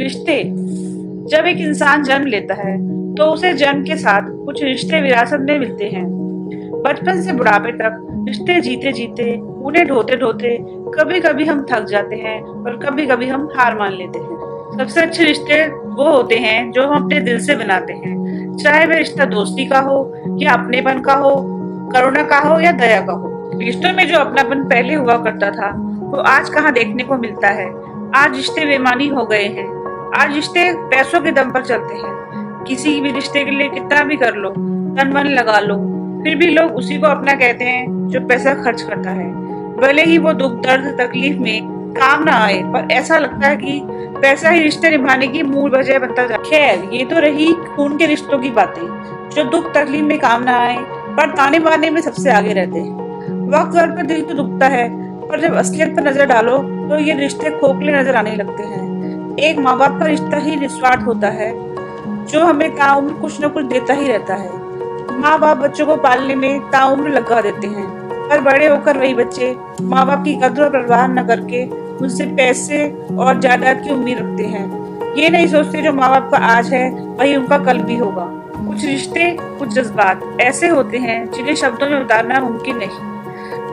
रिश्ते। जब एक इंसान जन्म लेता है तो उसे जन्म के साथ कुछ रिश्ते विरासत में मिलते हैं। बचपन से बुढ़ापे तक रिश्ते जीते जीते उन्हें ढोते ढोते कभी कभी हम थक जाते हैं और कभी कभी हम हार मान लेते हैं। सबसे अच्छे रिश्ते वो होते हैं जो हम अपने दिल से बनाते हैं। चाहे वह रिश्ता दोस्ती का हो, या अपनेपन का हो, करुणा का हो, या दया का हो। रिश्तों में जो अपनापन पहले हुआ करता था, वो आज कहाँ देखने को मिलता है? आज रिश्ते बेमानी हो गए हैं। आज रिश्ते पैसों के दम पर चलते हैं। किसी भी रिश्ते के लिए कितना भी कर लो, तन मन लगा लो। फिर भी लोग उसी को अपना कहते हैं जो पैसा खर्च करता है। भले ही वो दुख, दर्द, तकलीफ़ में काम ना आए, पर ऐसा लगता है कि पैसा ही रिश्ते निभाने की मूल वजह बनता जा खैर, ये तो रही खून के रिश्तों की बातें, जो दुख, तकलीफ़ में काम ना आए, पर ताने मारने में सबसे आगे रहते हैं। वक्त पर दिल तो दुखता है, पर जब असलियत पर नज़र डालो तो ये रिश्ते खोखले नज़र आने लगते हैं। एक माँ बाप का रिश्ता ही निस्वार्थ होता है, जो हमें ताउम्र कुछ न कुछ देता ही रहता है। माँ बाप बच्चों को पालने में ताउम्र लगा देते हैं, पर बड़े होकर वही बच्चे माँ बाप की कदर और परवाह न करके उनसे पैसे और जायदाद की उम्मीद रखते हैं। ये नहीं सोचते जो माँ बाप का आज है, वही उनका कल भी होगा। कुछ रिश्ते, कुछ जज्बात ऐसे होते हैं जिन्हें शब्दों में उतारना मुमकिन नहीं।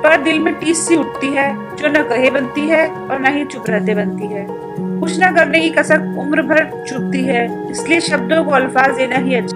पर दिल में टीस सी उठती है, जो न कहे बनती है और न ही चुप रहते बनती है। कुछ न करने की कसर उम्र भर चुपती है, इसलिए शब्दों को अल्फाज देना ही अच्छा।